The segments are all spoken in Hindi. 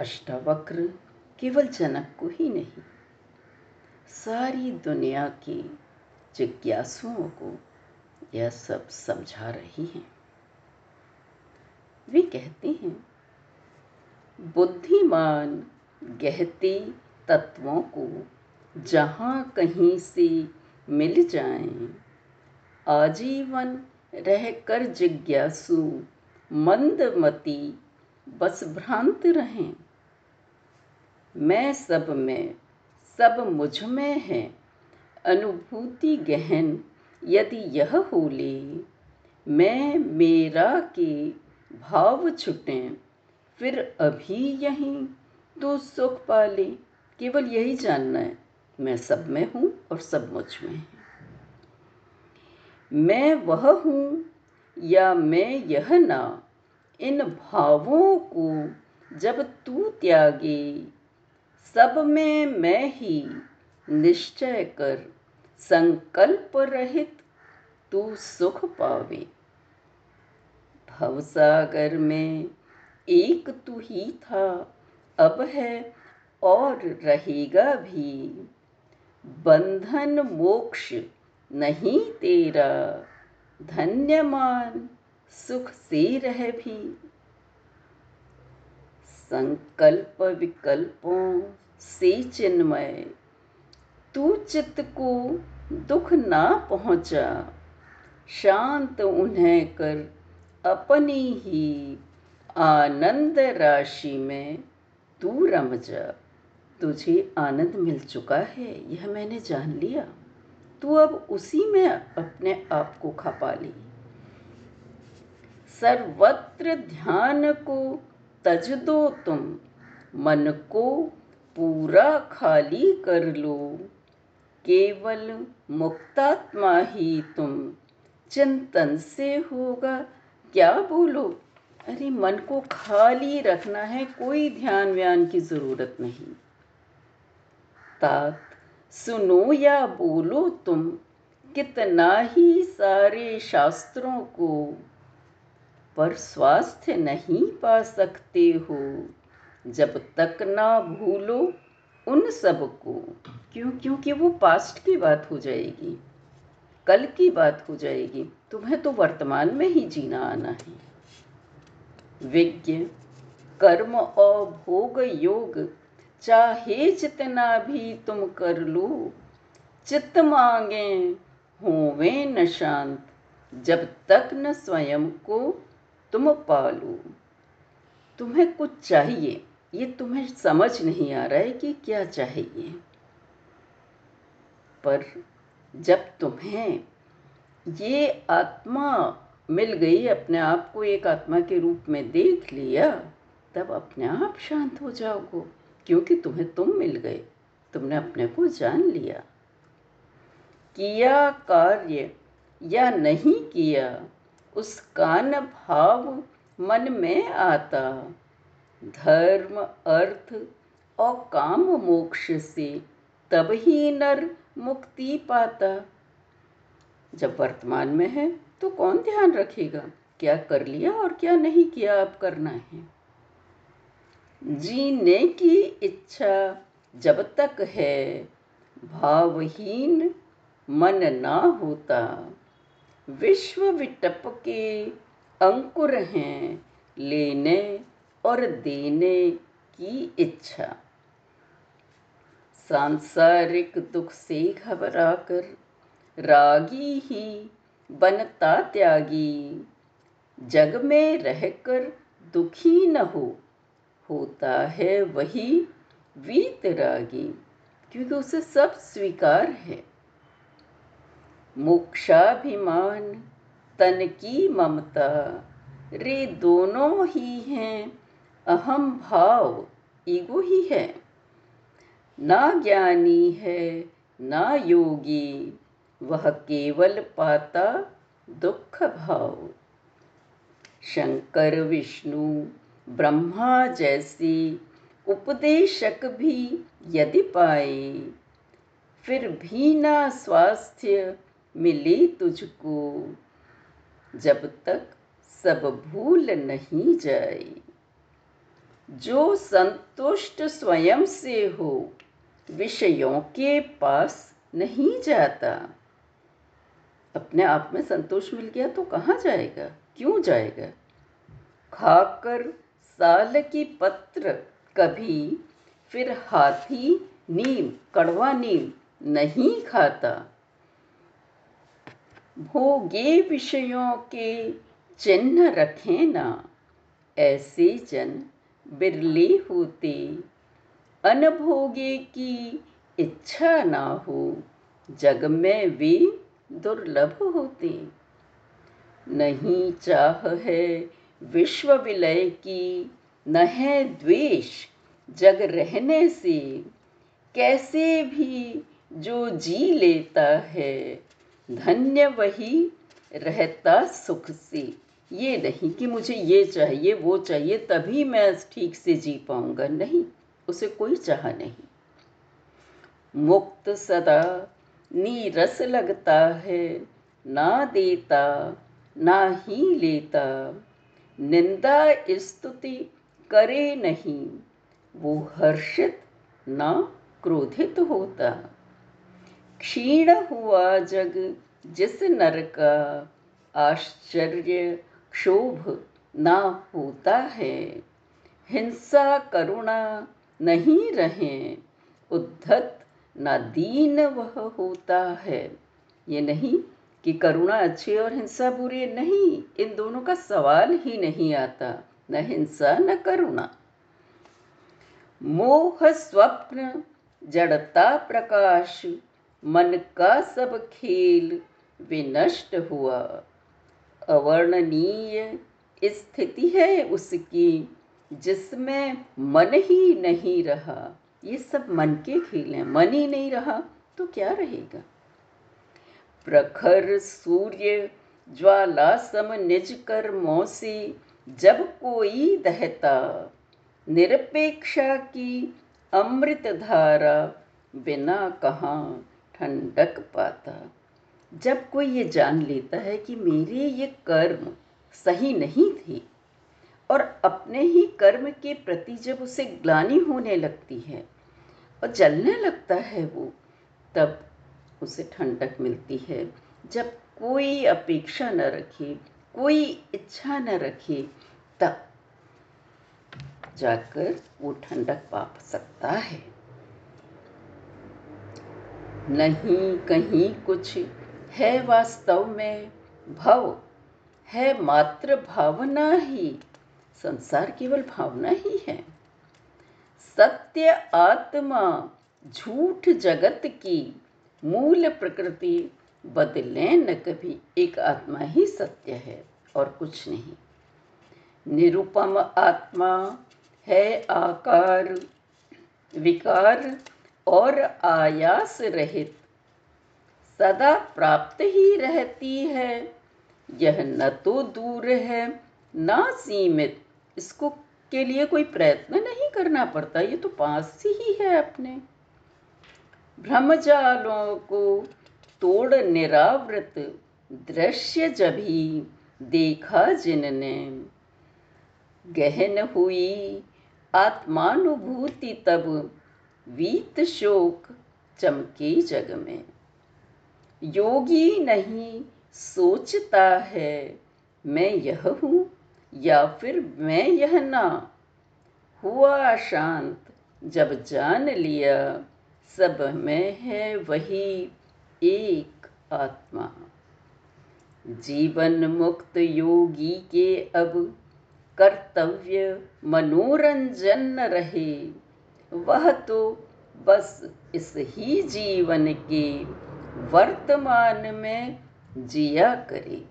अष्टावक्र केवल जनक को ही नहीं सारी दुनिया की जिज्ञासुओं को यह सब समझा रही हैं। वे कहते हैं बुद्धिमान गहते तत्वों को जहाँ कहीं से मिल जाएँ, आजीवन रहकर जिज्ञासु मंदमती बस भ्रांत रहें। मैं सब में, सब मुझमें है। अनुभूति गहन, यदि यह हो ले मैं मेरा के भाव छुटे। फिर अभी यहीं तो सुख पा ले केवल यही जानना है, मैं सब में हूँ और सब मुझमें है। मैं वह हूँ या मैं यह ना, इन भावों को जब तू त्यागे सब में मैं ही निश्चय कर संकल्प रहित तू सुख पावे। भवसागर में एक तू ही था, अब है और रहेगा भी। बंधन मोक्ष नहीं तेरा, धन्यमान सुख से रह भी। संकल्प विकल्पों से चिन्मय। तू चित्त को दुख ना पहुँचा, शांत उन्हें कर अपनी ही आनंद राशि में तू रम जा। तुझे आनंद मिल चुका है, यह मैंने जान लिया। तू अब उसी में अपने आप को खपा ली। सर्वत्र ध्यान को तज दो तुम, मन को पूरा खाली कर लो। केवल मुक्तात्मा ही तुम, चिंतन से होगा, क्या बोलो? अरे, मन को खाली रखना है, कोई ध्यान व्यान की ज़रूरत नहीं। तात, सुनो या बोलो तुम, कितना ही सारे शास्त्रों को। पर स्वास्थ्य नहीं पा सकते हो। जब तक ना भूलो उन सबको। क्यों? क्योंकि वो पास्ट की बात हो जाएगी, कल की बात हो जाएगी। तुम्हें तो वर्तमान में ही जीना आना है। विज्ञ, कर्म और भोग योग, चाहे जितना भी तुम कर लो, चित्त मांगे होवे न शांत। जब तक न स्वयं को तुम पालू, तुम्हें कुछ चाहिए। ये तुम्हें समझ नहीं आ रहा है कि क्या चाहिए। पर जब तुम्हें ये आत्मा मिल गई, अपने आप को एक आत्मा के रूप में देख लिया, तब अपने आप शांत हो जाओगे, क्योंकि तुम्हें तुम मिल गए। तुमने अपने को जान लिया। किया कार्य या नहीं किया उसका न भाव मन में आता। धर्म, अर्थ और काम मोक्ष से तब ही नर मुक्ति पाता। जब वर्तमान में है तो कौन ध्यान रखेगा? क्या कर लिया और क्या नहीं किया अब करना है? जीने की इच्छा जब तक है, भावहीन मन ना होता। विश्व विटप के अंकुर हैं लेने और देने की इच्छा। सांसारिक दुख से घबराकर रागी ही बनता त्यागी। जग में रहकर दुखी न हो, होता है वही वीतरागी क्योंकि उसे सब स्वीकार है। मोक्षाभिमान, तन की ममता, रे दोनों ही हैं। अहम भाव, ईगो ही है। ना ज्ञानी है, ना योगी, वह केवल पाता दुख भाव। शंकर, विष्णु, ब्रह्मा जैसी उपदेशक भी यदि पाए, फिर भी ना स्वास्थ्य मिले तुझको, जब तक सब भूल नहीं जाए। जो संतुष्ट स्वयं से हो, विषयों के पास नहीं जाता। अपने आप में संतोष मिल गया तो कहाँ जाएगा? क्यों जाएगा? खाकर साल की पत्र कभी फिर हाथी नीम, कड़वा नीम नहीं खाता। भोगे विषयों के चिन्ह रखें ना, ऐसे जन बिरले होते। अनभोगे की इच्छा ना हो, जग में वे दुर्लभ होते। नहीं चाह है विश्व विलय की, न है द्वेष जग रहने से। कैसे भी जो जी लेता है धन्य वही रहता सुख से। ये नहीं कि मुझे ये चाहिए, वो चाहिए, तभी मैं ठीक से जी पाऊँगा। नहीं, उसे कोई चाह नहीं। मुक्त सदा नीरस लगता है, ना देता, ना ही लेता। निंदा स्तुति करे नहीं, वो हर्षित ना क्रोधित होता। क्षीण हुआ जग जिस नर का आश्चर्य क्षोभ ना होता है। हिंसा करुणा नहीं रहे, उद्धत ना दीन वह होता है। ये नहीं कि करुणा अच्छी और हिंसा बुरी नहीं, इन दोनों का सवाल ही नहीं आता, न हिंसा न करुणा। मोह, स्वप्न, जड़ता, प्रकाश मन का सब खेल विनष्ट हुआ। अवर्णनीय स्थिति है उसकी, जिसमें मन ही नहीं रहा। ये सब मन के खेल हैं, मन ही नहीं रहा तो क्या रहेगा? प्रखर सूर्य ज्वाला सम निज कर से जब कोई दहता, निरपेक्षा की अमृत धारा बिना कहाँ। ठंडक पाता। जब कोई ये जान लेता है कि मेरे ये कर्म सही नहीं थे और अपने ही कर्म के प्रति जब उसे ग्लानी होने लगती है और जलने लगता है वो, तब उसे ठंडक मिलती है। जब कोई अपेक्षा न रखे, कोई इच्छा न रखे, तब जाकर वो ठंडक पा सकता है। नहीं कहीं कुछ है वास्तव में भव, है मात्र भावना ही। संसार केवल भावना ही है। सत्य आत्मा झूठ जगत की मूल प्रकृति बदले न कभी एक आत्मा ही सत्य है और कुछ नहीं। निरुपम आत्मा है आकार, विकार और आयास रहित, सदा प्राप्त ही रहती है। यह न तो दूर है, न सीमित। इसको के लिए कोई प्रयत्न नहीं करना पड़ता, ये तो पास ही है अपने। भ्रमजालों को तोड़ निरावृत दृश्य जभी देखा जिनने। गहन हुई आत्मानुभूति तब वीत शोक चमके जग में। योगी नहीं सोचता है, मैं यह हूँ या फिर मैं यह ना। हुआ शांत, जब जान लिया, सब में है वही एक आत्मा। जीवन मुक्त योगी के अब कर्तव्य मनोरंजन रहे। वह तो बस इस ही जीवन के वर्तमान में जिया करे,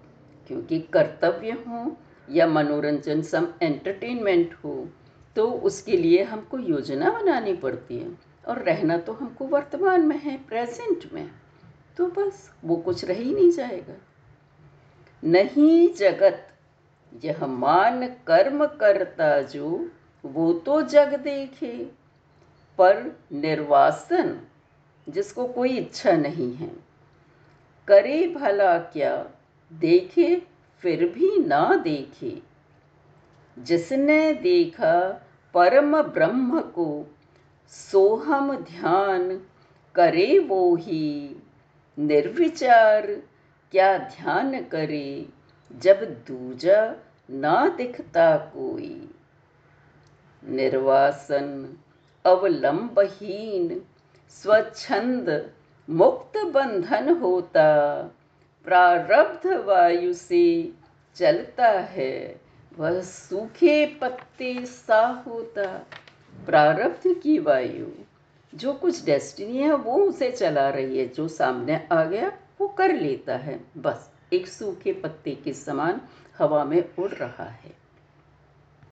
क्योंकि कर्तव्य हो या मनोरंजन सम एंटरटेनमेंट हो तो उसके लिए हमको योजना बनानी पड़ती है। और रहना तो हमको वर्तमान में है प्रेजेंट में। तो बस वो कुछ रह ही नहीं जाएगा। नहीं जगत, यह मान कर्म करता जो, वो तो जग देखे। पर निर्वासन, जिसको कोई इच्छा नहीं है। करे भला क्या, देखे फिर भी ना देखे। जिसने देखा परम ब्रह्म को सोहम ध्यान करे वो ही। निर्विचार क्या ध्यान करे, जब दूजा ना दिखता कोई। निर्वासन अवलंबहीन, स्वच्छंद, मुक्त बंधन होता, प्रारब्ध वायु से चलता है। वह सूखे पत्ते सा होता, प्रारब्ध की वायु। जो कुछ डेस्टिनी है, वो उसे चला रही है। जो सामने आ गया, वो कर लेता है। बस, एक सूखे पत्ते के समान हवा में उड़ रहा है।